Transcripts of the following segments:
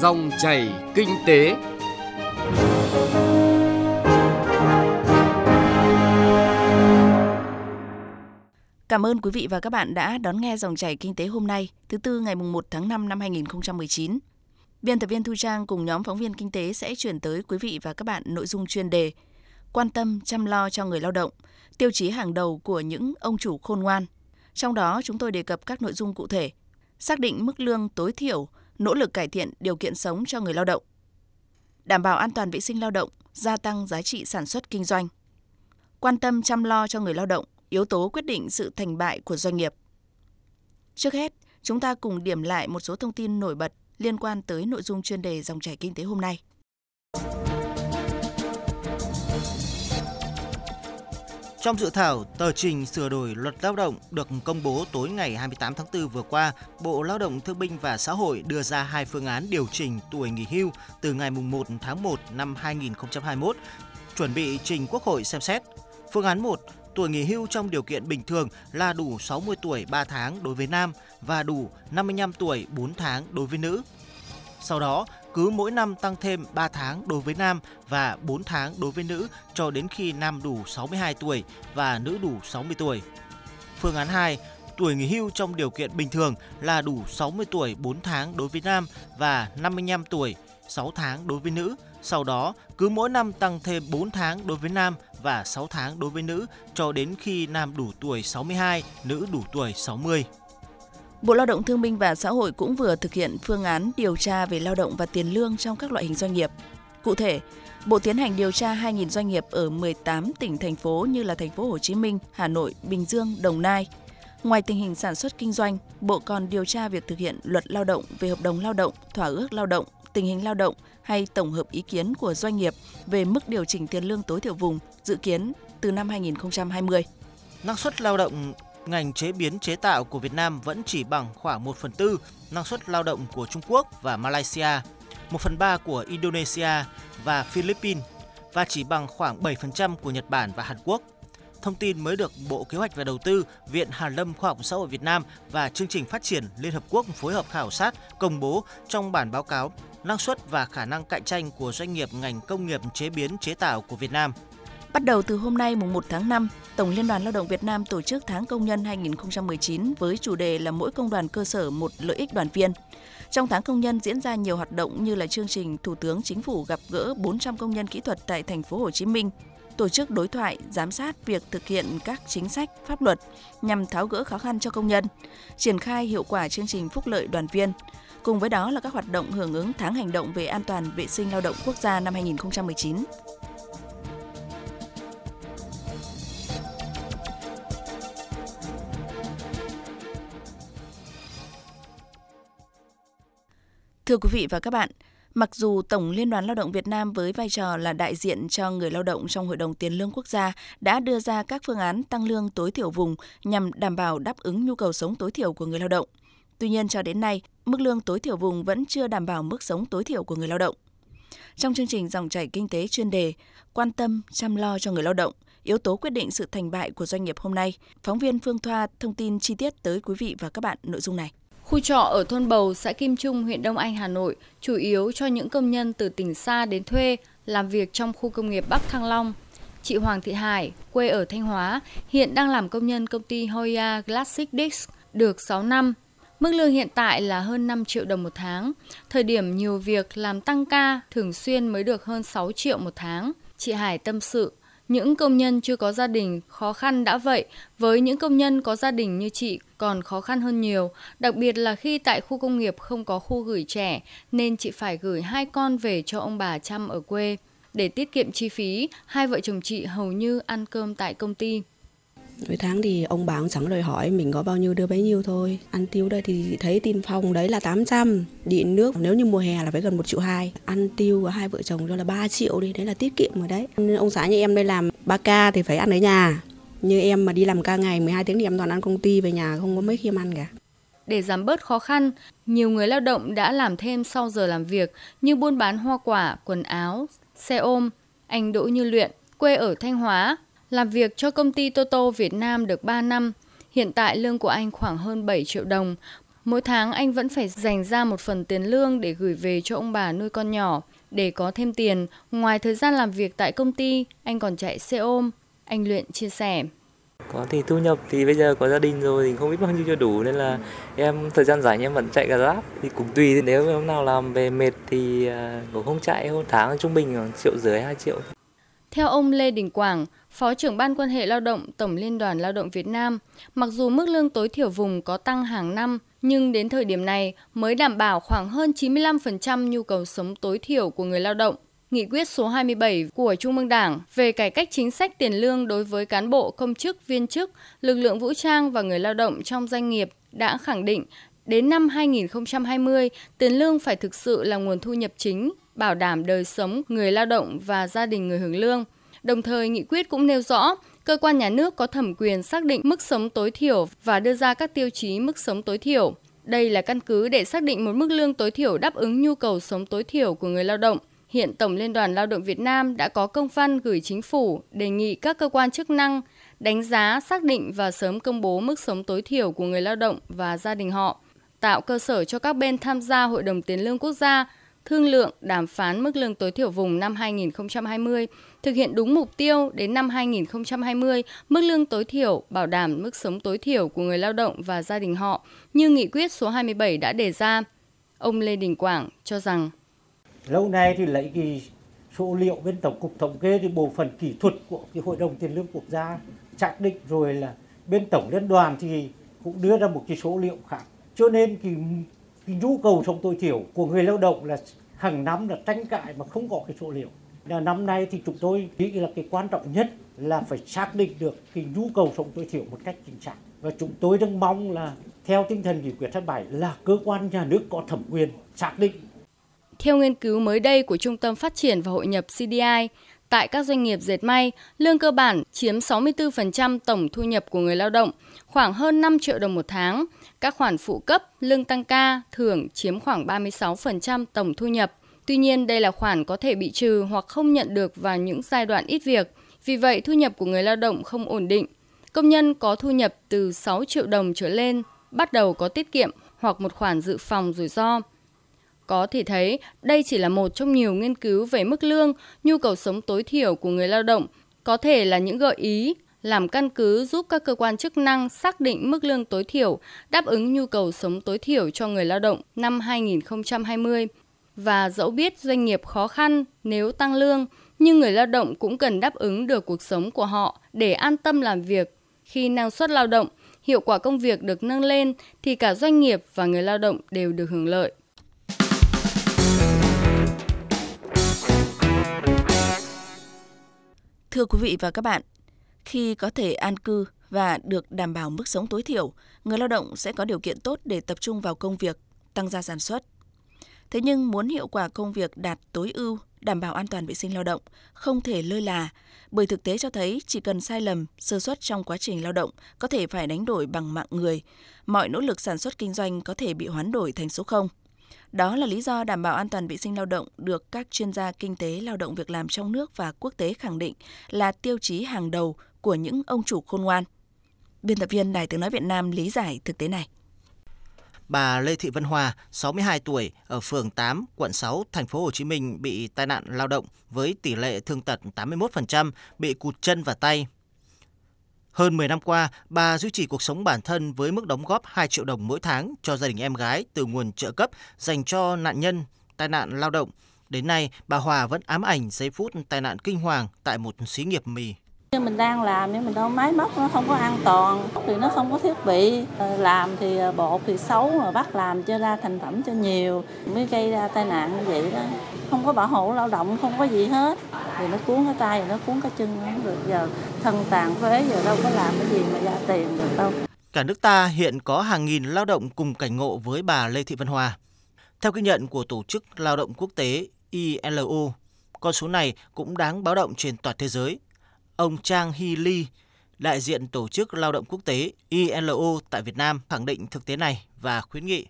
Dòng chảy kinh tế. Cảm ơn quý vị và các bạn đã đón nghe dòng chảy kinh tế hôm nay, thứ tư ngày 1 tháng 5 năm 2019. Biên tập viên Thu Trang cùng nhóm phóng viên kinh tế sẽ chuyển tới quý vị và các bạn nội dung chuyên đề Quan tâm chăm lo cho người lao động, tiêu chí hàng đầu của những ông chủ khôn ngoan. Trong đó chúng tôi đề cập các nội dung cụ thể, xác định mức lương tối thiểu, nỗ lực cải thiện điều kiện sống cho người lao động, đảm bảo an toàn vệ sinh lao động, gia tăng giá trị sản xuất kinh doanh, quan tâm chăm lo cho người lao động, yếu tố quyết định sự thành bại của doanh nghiệp. Trước hết, chúng ta cùng điểm lại một số thông tin nổi bật liên quan tới nội dung chuyên đề dòng chảy kinh tế hôm nay. Trong dự thảo tờ trình sửa đổi luật lao động được công bố tối ngày 28 tháng 4 vừa qua, Bộ Lao động Thương binh và Xã hội đưa ra hai phương án điều chỉnh tuổi nghỉ hưu từ ngày 1 tháng 1 năm 2021, chuẩn bị trình Quốc hội xem xét. Phương án 1 tuổi nghỉ hưu trong điều kiện bình thường là đủ 60 tuổi 3 tháng đối với nam và đủ 55 tuổi 4 tháng đối với nữ. Sau đó, cứ mỗi năm tăng thêm 3 tháng đối với nam và 4 tháng đối với nữ cho đến khi nam đủ 62 tuổi và nữ đủ 60 tuổi. Phương án 2, tuổi nghỉ hưu trong điều kiện bình thường là đủ 60 tuổi 4 tháng đối với nam và 55 tuổi 6 tháng đối với nữ. Sau đó, cứ mỗi năm tăng thêm 4 tháng đối với nam và 6 tháng đối với nữ cho đến khi nam đủ tuổi 62, nữ đủ tuổi 60. Bộ Lao động Thương binh và Xã hội cũng vừa thực hiện phương án điều tra về lao động và tiền lương trong các loại hình doanh nghiệp. Cụ thể, Bộ tiến hành điều tra 2.000 doanh nghiệp ở 18 tỉnh thành phố như là thành phố Hồ Chí Minh, Hà Nội, Bình Dương, Đồng Nai. Ngoài tình hình sản xuất kinh doanh, Bộ còn điều tra việc thực hiện luật lao động về hợp đồng lao động, thỏa ước lao động, tình hình lao động hay tổng hợp ý kiến của doanh nghiệp về mức điều chỉnh tiền lương tối thiểu vùng dự kiến từ năm 2020. Năng suất lao động ngành chế biến chế tạo của Việt Nam vẫn chỉ bằng khoảng 1 phần tư năng suất lao động của Trung Quốc và Malaysia, 1 phần 3 của Indonesia và Philippines và chỉ bằng khoảng 7% của Nhật Bản và Hàn Quốc. Thông tin mới được Bộ Kế hoạch và Đầu tư, Viện Hàn lâm Khoa học Xã hội Việt Nam và Chương trình Phát triển Liên Hợp Quốc phối hợp khảo sát công bố trong bản báo cáo năng suất và khả năng cạnh tranh của doanh nghiệp ngành công nghiệp chế biến chế tạo của Việt Nam. Bắt đầu từ hôm nay mùng 1 tháng 5, Tổng Liên đoàn Lao động Việt Nam tổ chức tháng công nhân 2019 với chủ đề là mỗi công đoàn cơ sở một lợi ích đoàn viên. Trong tháng công nhân diễn ra nhiều hoạt động như là chương trình Thủ tướng Chính phủ gặp gỡ 400 công nhân kỹ thuật tại thành phố Hồ Chí Minh, tổ chức đối thoại, giám sát việc thực hiện các chính sách, pháp luật nhằm tháo gỡ khó khăn cho công nhân, triển khai hiệu quả chương trình phúc lợi đoàn viên. Cùng với đó là các hoạt động hưởng ứng tháng hành động về an toàn vệ sinh lao động quốc gia năm 2019. Thưa quý vị và các bạn, mặc dù Tổng Liên đoàn Lao động Việt Nam với vai trò là đại diện cho người lao động trong Hội đồng Tiền lương Quốc gia đã đưa ra các phương án tăng lương tối thiểu vùng nhằm đảm bảo đáp ứng nhu cầu sống tối thiểu của người lao động. Tuy nhiên cho đến nay, mức lương tối thiểu vùng vẫn chưa đảm bảo mức sống tối thiểu của người lao động. Trong chương trình dòng chảy kinh tế chuyên đề quan tâm chăm lo cho người lao động, yếu tố quyết định sự thành bại của doanh nghiệp hôm nay, phóng viên Phương Thoa thông tin chi tiết tới quý vị và các bạn nội dung này. Khu trọ ở thôn Bầu, xã Kim Trung, huyện Đông Anh, Hà Nội chủ yếu cho những công nhân từ tỉnh xa đến thuê làm việc trong khu công nghiệp Bắc Thăng Long. Chị Hoàng Thị Hải, quê ở Thanh Hóa, hiện đang làm công nhân công ty Hoya Classic Disc được 6 năm. Mức lương hiện tại là hơn 5 triệu đồng một tháng. Thời điểm nhiều việc làm tăng ca thường xuyên mới được hơn 6 triệu một tháng. Chị Hải tâm sự, những công nhân chưa có gia đình khó khăn đã vậy, với những công nhân có gia đình như chị còn khó khăn hơn nhiều, đặc biệt là khi tại khu công nghiệp không có khu gửi trẻ nên chị phải gửi hai con về cho ông bà chăm ở quê. Để tiết kiệm chi phí, hai vợ chồng chị hầu như ăn cơm tại công ty. Mỗi tháng thì ông bà cũng chẳng đòi hỏi mình có bao nhiêu đưa bấy nhiêu thôi. Ăn tiêu đây thì thấy tin phòng đấy là 800. Điện nước nếu như mùa hè là phải gần 1 triệu 2. Ăn tiêu của hai vợ chồng cho là 3 triệu đi. Đấy là tiết kiệm rồi đấy. Ông xã như em đây làm 3 ca thì phải ăn ở nhà. Như em mà đi làm ca ngày 12 tiếng thì em toàn ăn công ty về nhà không có mấy khi em ăn cả. Để giảm bớt khó khăn, nhiều người lao động đã làm thêm sau giờ làm việc như buôn bán hoa quả, quần áo, xe ôm. Anh Đỗ Như Luyện, quê ở Thanh Hóa, làm việc cho công ty Toto Việt Nam được 3 năm. Hiện tại lương của anh khoảng hơn 7 triệu đồng. Mỗi tháng anh vẫn phải dành ra một phần tiền lương để gửi về cho ông bà nuôi con nhỏ. Để có thêm tiền, ngoài thời gian làm việc tại công ty, anh còn chạy xe ôm. Anh Luyện chia sẻ. Có thì thu nhập thì bây giờ có gia đình rồi thì không biết bao nhiêu cho đủ nên là em thời gian rảnh em vẫn chạy cả Grab thì cũng tùy nếu hôm nào làm về mệt thì à, cũng không chạy hôm tháng trung bình khoảng triệu rưỡi hai triệu. Theo ông Lê Đình Quảng, Phó trưởng Ban quan hệ lao động Tổng Liên đoàn Lao động Việt Nam, mặc dù mức lương tối thiểu vùng có tăng hàng năm, nhưng đến thời điểm này mới đảm bảo khoảng hơn 95% nhu cầu sống tối thiểu của người lao động. Nghị quyết số 27 của Trung ương Đảng về cải cách chính sách tiền lương đối với cán bộ, công chức, viên chức, lực lượng vũ trang và người lao động trong doanh nghiệp đã khẳng định đến năm 2020, tiền lương phải thực sự là nguồn thu nhập chính, bảo đảm đời sống người lao động và gia đình người hưởng lương. Đồng thời, nghị quyết cũng nêu rõ, cơ quan nhà nước có thẩm quyền xác định mức sống tối thiểu và đưa ra các tiêu chí mức sống tối thiểu. Đây là căn cứ để xác định một mức lương tối thiểu đáp ứng nhu cầu sống tối thiểu của người lao động. Hiện Tổng Liên đoàn Lao động Việt Nam đã có công văn gửi chính phủ đề nghị các cơ quan chức năng đánh giá, xác định và sớm công bố mức sống tối thiểu của người lao động và gia đình họ, tạo cơ sở cho các bên tham gia Hội đồng Tiền lương Quốc gia thương lượng đàm phán mức lương tối thiểu vùng năm 2020, thực hiện đúng mục tiêu đến năm 2020, mức lương tối thiểu bảo đảm mức sống tối thiểu của người lao động và gia đình họ như nghị quyết số 27 đã đề ra. Ông Lê Đình Quảng cho rằng Lâu nay thì lấy cái số liệu bên Tổng cục Thống kê thì bộ phận kỹ thuật của cái Hội đồng Tiền lương Quốc gia xác định rồi là bên Tổng Liên đoàn thì cũng đưa ra một cái số liệu khác. Cho nên cái, cái nhu cầu sống tối thiểu của người lao động là hàng năm là tranh cãi mà không có cái số liệu. Là năm nay thì chúng tôi nghĩ là cái quan trọng nhất là phải xác định được cái nhu cầu sống tối thiểu một cách chính xác. Và chúng tôi đang mong là theo tinh thần nghị quyết 27 là cơ quan nhà nước có thẩm quyền xác định theo nghiên cứu mới đây của Trung tâm Phát triển và Hội nhập CDI, tại các doanh nghiệp dệt may, lương cơ bản chiếm 64% tổng thu nhập của người lao động, khoảng hơn 5 triệu đồng một tháng. Các khoản phụ cấp, lương tăng ca, thưởng chiếm khoảng 36% tổng thu nhập. Tuy nhiên, đây là khoản có thể bị trừ hoặc không nhận được vào những giai đoạn ít việc. Vì vậy, thu nhập của người lao động không ổn định. Công nhân có thu nhập từ 6 triệu đồng trở lên, bắt đầu có tiết kiệm hoặc một khoản dự phòng rủi ro. Có thể thấy, đây chỉ là một trong nhiều nghiên cứu về mức lương, nhu cầu sống tối thiểu của người lao động, có thể là những gợi ý làm căn cứ giúp các cơ quan chức năng xác định mức lương tối thiểu đáp ứng nhu cầu sống tối thiểu cho người lao động năm 2020. Và dẫu biết doanh nghiệp khó khăn nếu tăng lương, nhưng người lao động cũng cần đáp ứng được cuộc sống của họ để an tâm làm việc. Khi năng suất lao động, hiệu quả công việc được nâng lên thì cả doanh nghiệp và người lao động đều được hưởng lợi. Thưa quý vị và các bạn, khi có thể an cư và được đảm bảo mức sống tối thiểu, người lao động sẽ có điều kiện tốt để tập trung vào công việc, tăng gia sản xuất. Thế nhưng muốn hiệu quả công việc đạt tối ưu, đảm bảo an toàn vệ sinh lao động, không thể lơ là, bởi thực tế cho thấy chỉ cần sai lầm, sơ suất trong quá trình lao động có thể phải đánh đổi bằng mạng người, mọi nỗ lực sản xuất kinh doanh có thể bị hoán đổi thành số không. Đó là lý do đảm bảo an toàn vệ sinh lao động được các chuyên gia kinh tế lao động việc làm trong nước và quốc tế khẳng định là tiêu chí hàng đầu của những ông chủ khôn ngoan. Biên tập viên Đài Tiếng Nói Việt Nam lý giải thực tế này. Bà Lê Thị Vân Hòa, 62 tuổi, ở phường 8, quận 6, thành phố Hồ Chí Minh bị tai nạn lao động với tỷ lệ thương tật 81%, bị cụt chân và tay. Hơn 10 năm qua, bà duy trì cuộc sống bản thân với mức đóng góp 2 triệu đồng mỗi tháng cho gia đình em gái từ nguồn trợ cấp dành cho nạn nhân tai nạn lao động. Đến nay, bà Hòa vẫn ám ảnh giây phút tai nạn kinh hoàng tại một xí nghiệp mì. Mình đang làm nhưng mình đâu máy móc nó không có an toàn thì nó không có thiết bị ờ, làm thì ờ, bột thì xấu mà bắt làm cho ra thành phẩm cho nhiều mới gây ra tai nạn như vậy đó không có bảo hộ lao động không có gì hết thì nó cuốn cái tay nó cuốn cái chân không được giờ thân tàn phế giờ đâu có làm cái gì mà ra tiền được đâu Cả nước ta hiện có hàng nghìn lao động cùng cảnh ngộ với bà Lê Thị Vân Hòa. Theo ghi nhận của Tổ chức Lao động Quốc tế ILO, con số này cũng đáng báo động trên toàn thế giới. Ông Trang Hy Lee, đại diện Tổ chức Lao động Quốc tế ILO tại Việt Nam khẳng định thực tế này và khuyến nghị.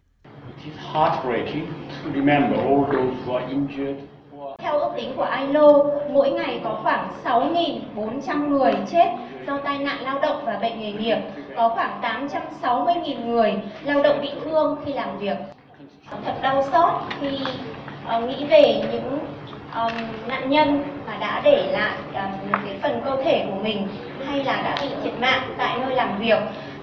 Theo ước ước tính của ILO, mỗi ngày có khoảng 6.400 người chết do tai nạn lao động và bệnh nghề nghiệp, có khoảng 860.000 người lao động bị thương khi làm việc. Thật đau xót khi uh, nghĩ về những um, nạn nhân mà đã để lại um, cái phần cơ thể của mình hay là đã bị thiệt mạng tại nơi làm việc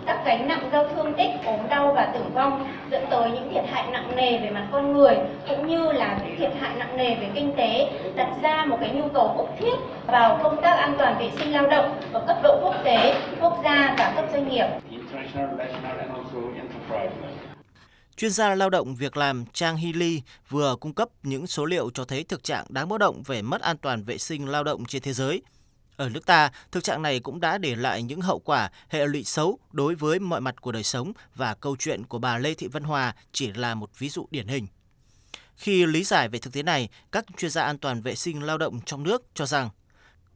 các gánh nặng do thương tích, ốm đau và tử vong dẫn tới những thiệt hại nặng nề về mặt con người cũng như là những thiệt hại nặng nề về kinh tế đặt ra một cái nhu cầu bức thiết vào công tác an toàn vệ sinh lao động ở cấp độ quốc tế, quốc gia và cấp doanh nghiệp. Chuyên gia lao động việc làm Trang Hy Ly vừa cung cấp những số liệu cho thấy thực trạng đáng báo động về mất an toàn vệ sinh lao động trên thế giới. Ở nước ta, thực trạng này cũng đã để lại những hậu quả hệ lụy xấu đối với mọi mặt của đời sống và câu chuyện của bà Lê Thị Vân Hòa chỉ là một ví dụ điển hình. Khi lý giải về thực tế này, các chuyên gia an toàn vệ sinh lao động trong nước cho rằng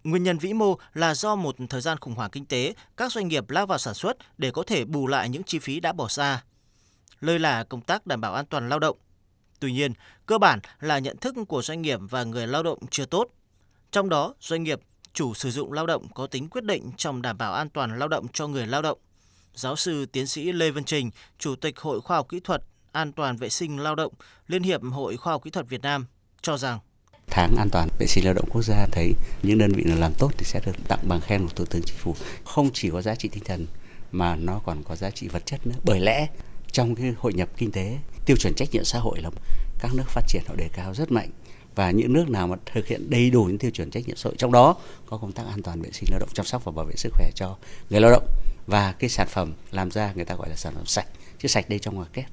Nguyên nhân vĩ mô là do một thời gian khủng hoảng kinh tế, các doanh nghiệp lao vào sản xuất để có thể bù lại những chi phí đã bỏ ra. Lơi là công tác đảm bảo an toàn lao động. Tuy nhiên, cơ bản là nhận thức của doanh nghiệp và người lao động chưa tốt. Trong đó, doanh nghiệp chủ sử dụng lao động có tính quyết định trong đảm bảo an toàn lao động cho người lao động. Giáo sư tiến sĩ Lê Văn Trình, Chủ tịch Hội Khoa học Kỹ thuật An toàn vệ sinh lao động, Liên hiệp Hội Khoa học Kỹ thuật Việt Nam cho rằng tháng an toàn vệ sinh lao động quốc gia thấy những đơn vị nào làm tốt thì sẽ được tặng bằng khen của thủ tướng chính phủ không chỉ có giá trị tinh thần mà nó còn có giá trị vật chất nữa bởi lẽ trong cái hội nhập kinh tế, tiêu chuẩn trách nhiệm xã hội là các nước phát triển họ đề cao rất mạnh. Và những nước nào mà thực hiện đầy đủ những tiêu chuẩn trách nhiệm xã hội, trong đó có công tác an toàn vệ sinh lao động, chăm sóc và bảo vệ sức khỏe cho người lao động. Và cái sản phẩm làm ra người ta gọi là sản phẩm sạch, chứ sạch đây trong ngoài kép.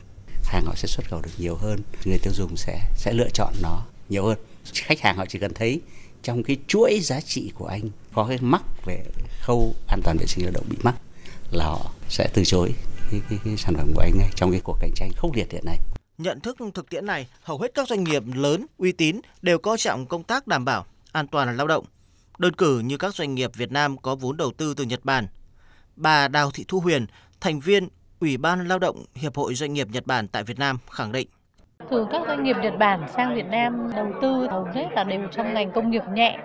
Hàng họ sẽ xuất khẩu được nhiều hơn, người tiêu dùng sẽ sẽ lựa chọn nó nhiều hơn. Khách hàng họ chỉ cần thấy trong cái chuỗi giá trị của anh có cái mắc về khâu an toàn vệ sinh lao động bị mắc là họ sẽ từ chối cái, cái, cái sản phẩm của anh ngay trong cái cuộc cạnh tranh khốc liệt hiện nay. Nhận thức thực tiễn này, hầu hết các doanh nghiệp lớn, uy tín đều coi trọng công tác đảm bảo an toàn lao động. Đơn cử như các doanh nghiệp Việt Nam có vốn đầu tư từ Nhật Bản. Bà Đào Thị Thu Huyền, thành viên Ủy ban Lao động Hiệp hội Doanh nghiệp Nhật Bản tại Việt Nam khẳng định. Thường các doanh nghiệp Nhật Bản sang Việt Nam đầu tư hầu hết là đều trong ngành công nghiệp nhẹ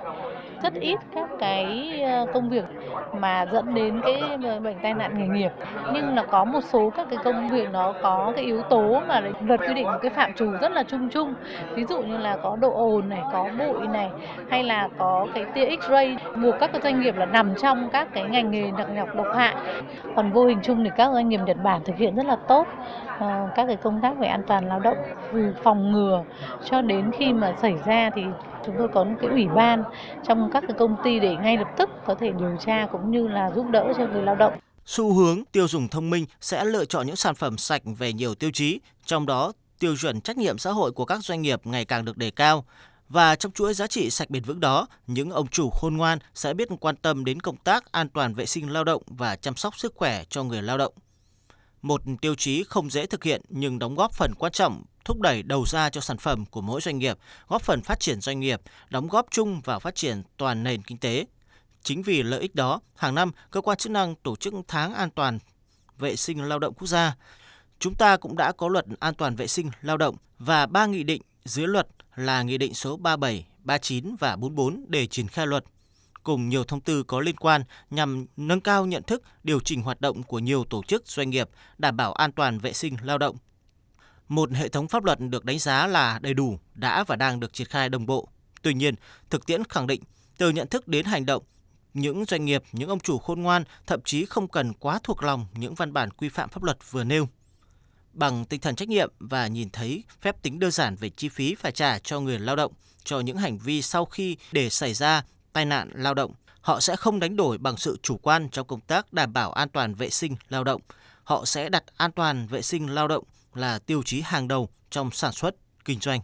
rất ít các cái ờ, công việc mà dẫn đến cái ờ, bệnh tai nạn nghề nghiệp. Nhưng là có một số các cái công việc nó có cái yếu tố mà luật quy định một cái phạm trù rất là chung chung. Ví dụ như là có độ ồn này, có bụi này, hay là có cái tia x-ray buộc các cái doanh nghiệp là nằm trong các cái ngành nghề nặng nhọc độc hại. Còn vô hình chung thì các doanh nghiệp Nhật Bản thực hiện rất là tốt ờ, các cái công tác về an toàn lao động từ phòng ngừa cho đến khi mà xảy ra thì chúng tôi có một cái ủy ban trong các cái công ty để ngay lập tức có thể điều tra cũng như là giúp đỡ cho người lao động. Xu hướng tiêu dùng thông minh sẽ lựa chọn những sản phẩm sạch về nhiều tiêu chí, trong đó tiêu chuẩn trách nhiệm xã hội của các doanh nghiệp ngày càng được đề cao. Và trong chuỗi giá trị sạch bền vững đó, những ông chủ khôn ngoan sẽ biết quan tâm đến công tác an toàn vệ sinh lao động và chăm sóc sức khỏe cho người lao động. Một tiêu chí không dễ thực hiện nhưng đóng góp phần quan trọng thúc đẩy đầu ra cho sản phẩm của mỗi doanh nghiệp, góp phần phát triển doanh nghiệp, đóng góp chung vào phát triển toàn nền kinh tế. Chính vì lợi ích đó, hàng năm cơ quan chức năng tổ chức tháng an toàn vệ sinh lao động quốc gia. Chúng ta cũng đã có luật an toàn vệ sinh lao động và ba nghị định dưới luật là Nghị định số 37, 39 và 44 để triển khai luật cùng nhiều thông tư có liên quan nhằm nâng cao nhận thức, điều chỉnh hoạt động của nhiều tổ chức doanh nghiệp, đảm bảo an toàn vệ sinh lao động. Một hệ thống pháp luật được đánh giá là đầy đủ, đã và đang được triển khai đồng bộ. Tuy nhiên, thực tiễn khẳng định từ nhận thức đến hành động, những doanh nghiệp, những ông chủ khôn ngoan thậm chí không cần quá thuộc lòng những văn bản quy phạm pháp luật vừa nêu. Bằng tinh thần trách nhiệm và nhìn thấy phép tính đơn giản về chi phí phải trả cho người lao động cho những hành vi sau khi để xảy ra tai nạn lao động, họ sẽ không đánh đổi bằng sự chủ quan trong công tác đảm bảo an toàn vệ sinh lao động. Họ sẽ đặt an toàn vệ sinh lao động là tiêu chí hàng đầu trong sản xuất, kinh doanh.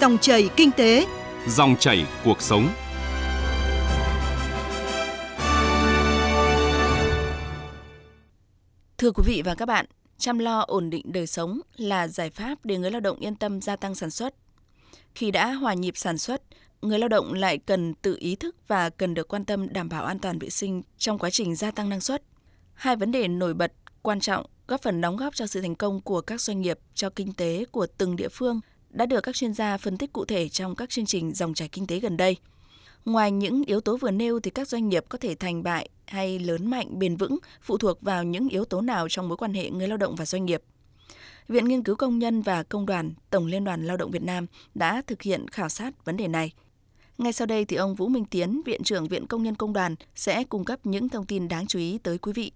Dòng chảy kinh tế, dòng chảy cuộc sống. Thưa quý vị và các bạn, chăm lo ổn định đời sống là giải pháp để người lao động yên tâm gia tăng sản xuất. Khi đã hòa nhịp sản xuất, người lao động lại cần tự ý thức và cần được quan tâm đảm bảo an toàn vệ sinh trong quá trình gia tăng năng suất. Hai vấn đề nổi bật quan trọng góp phần đóng góp cho sự thành công của các doanh nghiệp, cho kinh tế của từng địa phương đã được các chuyên gia phân tích cụ thể trong các chương trình dòng chảy kinh tế gần đây. Ngoài những yếu tố vừa nêu thì các doanh nghiệp có thể thành bại hay lớn mạnh, bền vững phụ thuộc vào những yếu tố nào trong mối quan hệ người lao động và doanh nghiệp. Viện Nghiên cứu Công nhân và Công đoàn, Tổng Liên đoàn Lao động Việt Nam đã thực hiện khảo sát vấn đề này. Ngay sau đây thì ông Vũ Minh Tiến, Viện trưởng Viện Công nhân Công đoàn sẽ cung cấp những thông tin đáng chú ý tới quý vị.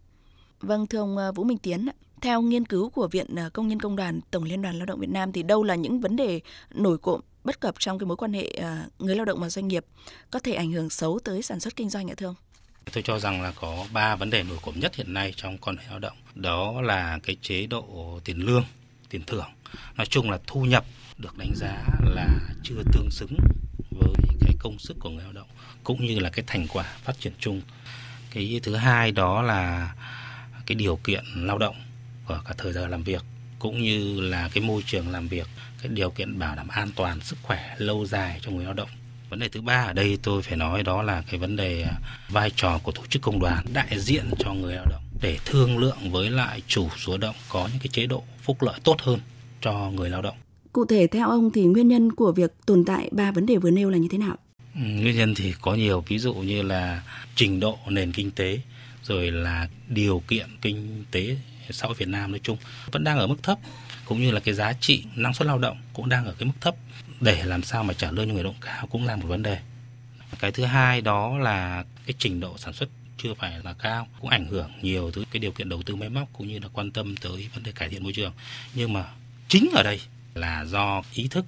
Vâng, thưa ông ờ, Vũ Minh Tiến, theo nghiên cứu của Viện ờ, Công nhân Công đoàn Tổng Liên đoàn Lao động Việt Nam thì đâu là những vấn đề nổi cộm bất cập trong cái mối quan hệ ờ, người lao động và doanh nghiệp có thể ảnh hưởng xấu tới sản xuất kinh doanh ạ thưa ông? Tôi cho rằng là có ba vấn đề nổi cộm nhất hiện nay trong quan hệ lao động. Đó là cái chế độ tiền lương, tiền thưởng. Nói chung là thu nhập được đánh giá là chưa tương xứng cái công sức của người lao động cũng như là cái thành quả phát triển chung. Cái thứ hai đó là cái điều kiện lao động của cả thời giờ làm việc cũng như là cái môi trường làm việc, cái điều kiện bảo đảm an toàn sức khỏe lâu dài cho người lao động. Vấn đề thứ ba ở đây tôi phải nói đó là cái vấn đề à, vai trò của tổ chức công đoàn đại diện cho người lao động để thương lượng với lại chủ số động có những cái chế độ phúc lợi tốt hơn cho người lao động. Cụ thể, theo ông thì nguyên nhân của việc tồn tại ba vấn đề vừa nêu là như thế nào? Ừ, nguyên nhân thì có nhiều. Ví dụ như là trình độ nền kinh tế, rồi là điều kiện kinh tế xã hội Việt Nam nói chung vẫn đang ở mức thấp, cũng như là cái giá trị năng suất lao động cũng đang ở cái mức thấp. Để làm sao mà trả lương cho người lao động cao cũng là một vấn đề. Cái thứ hai đó là cái trình độ sản xuất chưa phải là cao, cũng ảnh hưởng nhiều tới cái điều kiện đầu tư máy móc cũng như là quan tâm tới vấn đề cải thiện môi trường. Nhưng mà chính ở đây là do ý thức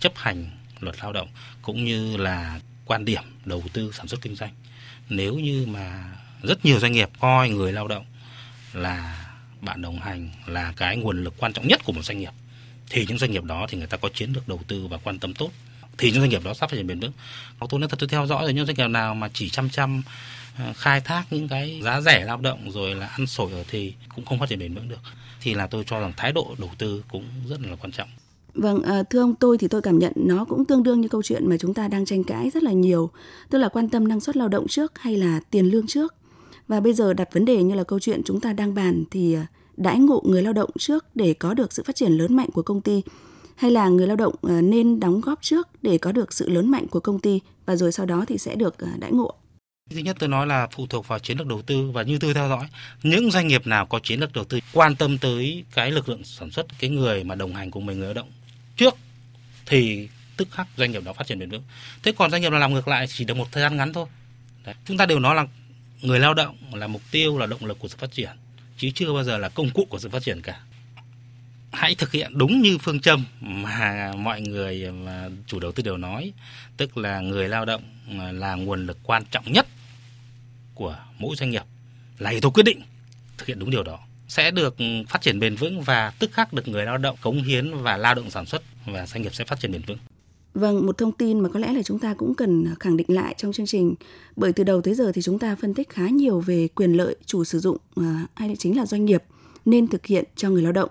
chấp hành luật lao động cũng như là quan điểm đầu tư sản xuất kinh doanh nếu như mà rất nhiều doanh nghiệp coi người lao động là bạn đồng hành, là cái nguồn lực quan trọng nhất của một doanh nghiệp, thì những doanh nghiệp đó thì người ta có chiến lược đầu tư và quan tâm tốt thì những doanh nghiệp đó sắp phát triển bền vững. Hoặc tôi nói thật, tôi theo dõi rồi những doanh nghiệp nào mà chỉ chăm chăm À, khai thác những cái giá rẻ lao động rồi là ăn sổi ở thì cũng không phát triển bền vững được. Thì là tôi cho rằng thái độ đầu tư cũng rất là quan trọng. Vâng, à, thưa ông tôi thì tôi cảm nhận nó cũng tương đương như câu chuyện mà chúng ta đang tranh cãi rất là nhiều, tức là quan tâm năng suất lao động trước hay là tiền lương trước. Và bây giờ đặt vấn đề như là câu chuyện chúng ta đang bàn thì à, đãi ngộ người lao động trước để có được sự phát triển lớn mạnh của công ty hay là người lao động nên đóng góp trước để có được sự lớn mạnh của công ty và rồi sau đó thì sẽ được đãi ngộ. Thứ nhất tôi nói là phụ thuộc vào chiến lược đầu tư và như tôi theo dõi, những doanh nghiệp nào có chiến lược đầu tư quan tâm tới cái lực lượng sản xuất, cái người mà đồng hành cùng mình người lao động trước thì tức khắc doanh nghiệp đó phát triển bền vững. Thế còn doanh nghiệp nào làm ngược lại chỉ được một thời gian ngắn thôi. Đấy. Chúng ta đều nói là người lao động là mục tiêu là động lực của sự phát triển chứ chưa bao giờ là công cụ của sự phát triển cả hãy thực hiện đúng như phương châm mà mọi người mà chủ đầu tư đều nói tức là người lao động là nguồn lực quan trọng nhất của mỗi doanh nghiệp là yếu tố quyết định thực hiện đúng điều đó sẽ được phát triển bền vững và tức khắc được người lao động cống hiến và lao động sản xuất và doanh nghiệp sẽ phát triển bền vững Vâng, một thông tin mà có lẽ là chúng ta cũng cần khẳng định lại trong chương trình bởi từ đầu tới giờ thì chúng ta phân tích khá nhiều về quyền lợi chủ sử dụng à, hay là chính là doanh nghiệp nên thực hiện cho người lao động.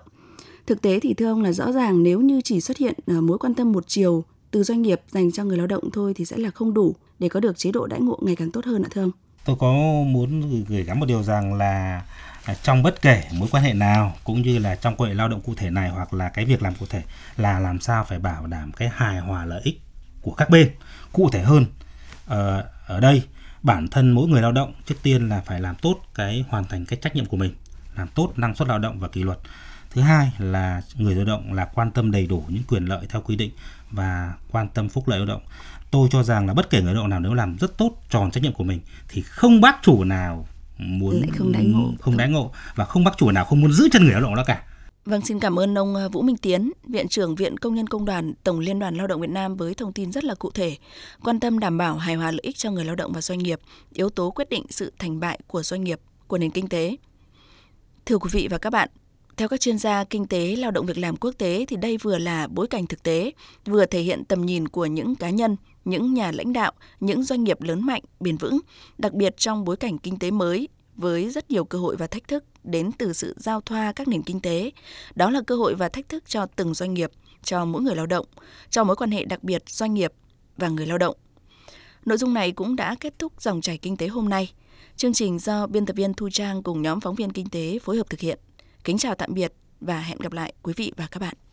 Thực tế thì thưa ông là rõ ràng nếu như chỉ xuất hiện à, mối quan tâm một chiều từ doanh nghiệp dành cho người lao động thôi thì sẽ là không đủ để có được chế độ đãi ngộ ngày càng tốt hơn ạ thưa ông. Tôi có muốn gửi gắm một điều rằng là à, trong bất kể mối quan hệ nào cũng như là trong quan hệ lao động cụ thể này hoặc là cái việc làm cụ thể là làm sao phải bảo đảm cái hài hòa lợi ích của các bên cụ thể hơn. Ờ, ở đây bản thân mỗi người lao động trước tiên là phải làm tốt cái hoàn thành cái trách nhiệm của mình làm tốt năng suất lao động và kỷ luật. Thứ hai là người lao động là quan tâm đầy đủ những quyền lợi theo quy định và quan tâm phúc lợi lao động tôi cho rằng là bất kể người lao động nào nếu làm rất tốt tròn trách nhiệm của mình thì không bác chủ nào muốn lại không đãi ngộ không đãi ngộ và không bác chủ nào không muốn giữ chân người lao động đó cả Vâng, xin cảm ơn ông ờ, Vũ Minh Tiến, Viện trưởng Viện Công nhân Công đoàn Tổng Liên đoàn Lao động Việt Nam với thông tin rất là cụ thể, quan tâm đảm bảo hài hòa lợi ích cho người lao động và doanh nghiệp, yếu tố quyết định sự thành bại của doanh nghiệp, của nền kinh tế. Thưa quý vị và các bạn, theo các chuyên gia kinh tế lao động việc làm quốc tế thì đây vừa là bối cảnh thực tế, vừa thể hiện tầm nhìn của những cá nhân, những nhà lãnh đạo, những doanh nghiệp lớn mạnh, bền vững, đặc biệt trong bối cảnh kinh tế mới với rất nhiều cơ hội và thách thức đến từ sự giao thoa các nền kinh tế. Đó là cơ hội và thách thức cho từng doanh nghiệp, cho mỗi người lao động, cho mối quan hệ đặc biệt doanh nghiệp và người lao động. Nội dung này cũng đã kết thúc dòng chảy kinh tế hôm nay. Chương trình do biên tập viên Thu Trang cùng nhóm phóng viên kinh tế phối hợp thực hiện. Kính chào tạm biệt và hẹn gặp lại quý vị và các bạn.